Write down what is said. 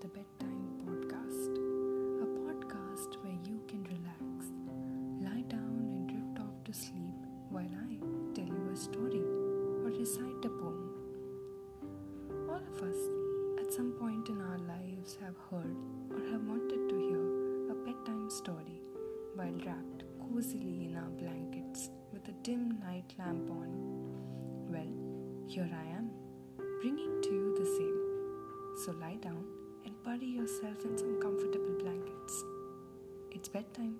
the Bedtime Podcast, a podcast where you can relax, lie down, and drift off to sleep while I tell you a story or recite a poem. All of us, at some point in our lives, have heard or have wanted to hear a bedtime story while wrapped cozily in our blankets with a dim night lamp on. Well, here I am, bringing to you the same. So lie down bury yourself in some comfortable blankets. It's bedtime.